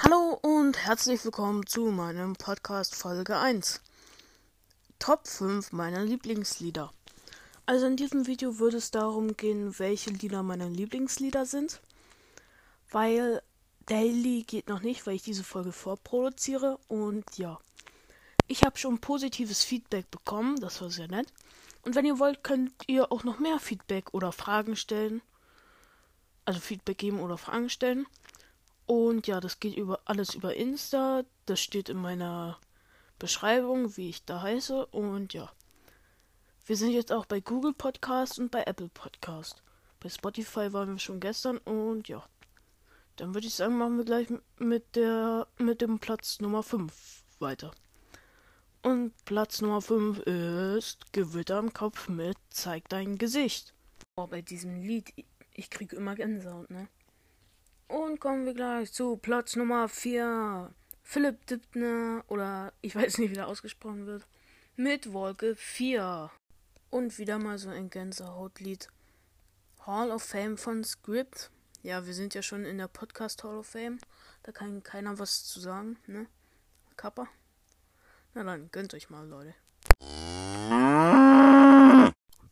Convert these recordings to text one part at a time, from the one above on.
Hallo und herzlich willkommen zu meinem Podcast Folge 1. Top 5 meiner Lieblingslieder. Also in diesem Video würde es darum gehen, welche Lieder meine Lieblingslieder sind. Weil Daily geht noch nicht, weil ich diese Folge vorproduziere. Und ja, ich habe schon positives Feedback bekommen, das war sehr nett. Und wenn ihr wollt, könnt ihr auch noch mehr Feedback oder Fragen stellen. Also Feedback geben oder Fragen stellen. Und ja, das geht über alles über Insta. Das steht in meiner Beschreibung, wie ich da heiße. Und ja. Wir sind jetzt auch bei Google Podcast und bei Apple Podcast. Bei Spotify waren wir schon gestern und ja. Dann würde ich sagen, machen wir gleich mit der mit dem Platz Nummer 5 weiter. Und Platz Nummer 5 ist Gewitter im Kopf mit Zeig dein Gesicht. Boah, bei diesem Lied, ich, ich kriege immer Gänsehaut, ne? Und kommen wir gleich zu Platz Nummer 4. Philipp Dippner, oder ich weiß nicht, wie der ausgesprochen wird, mit Wolke 4. Und wieder mal so ein Gänsehautlied. Hall of Fame von Script. Ja, wir sind ja schon in der Podcast Hall of Fame. Da kann keiner was zu sagen, ne? Kappa. Na dann, gönnt euch mal, Leute.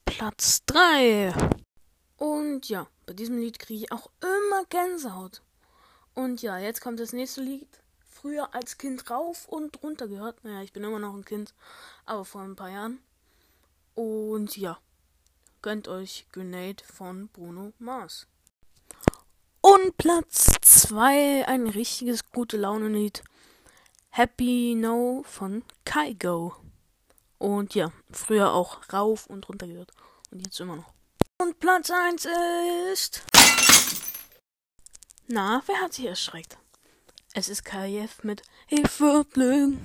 Platz 3. Und ja, bei diesem Lied kriege ich auch immer Gänsehaut. Und ja, jetzt kommt das nächste Lied. Früher als Kind rauf und runter gehört. Naja, ich bin immer noch ein Kind, aber vor ein paar Jahren. Und ja, gönnt euch Grenade von Bruno Mars. Und Platz 2, ein richtiges gute Laune-Lied. Happy No von Kaigo. Und ja, früher auch rauf und runter gehört. Und jetzt immer noch. Und Platz 1 ist. Na, wer hat sich erschreckt? Es ist KF mit Ich würd.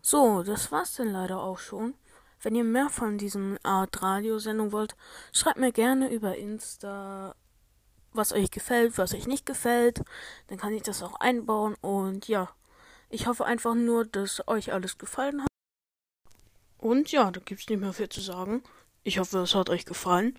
So, das war's denn leider auch schon. Wenn ihr mehr von diesem Art Radiosendung wollt, schreibt mir gerne über Insta, was euch gefällt, was euch nicht gefällt. Dann kann ich das auch einbauen und ja. Ich hoffe einfach nur, dass euch alles gefallen hat. Und ja, da gibt's nicht mehr viel zu sagen. Ich hoffe, es hat euch gefallen.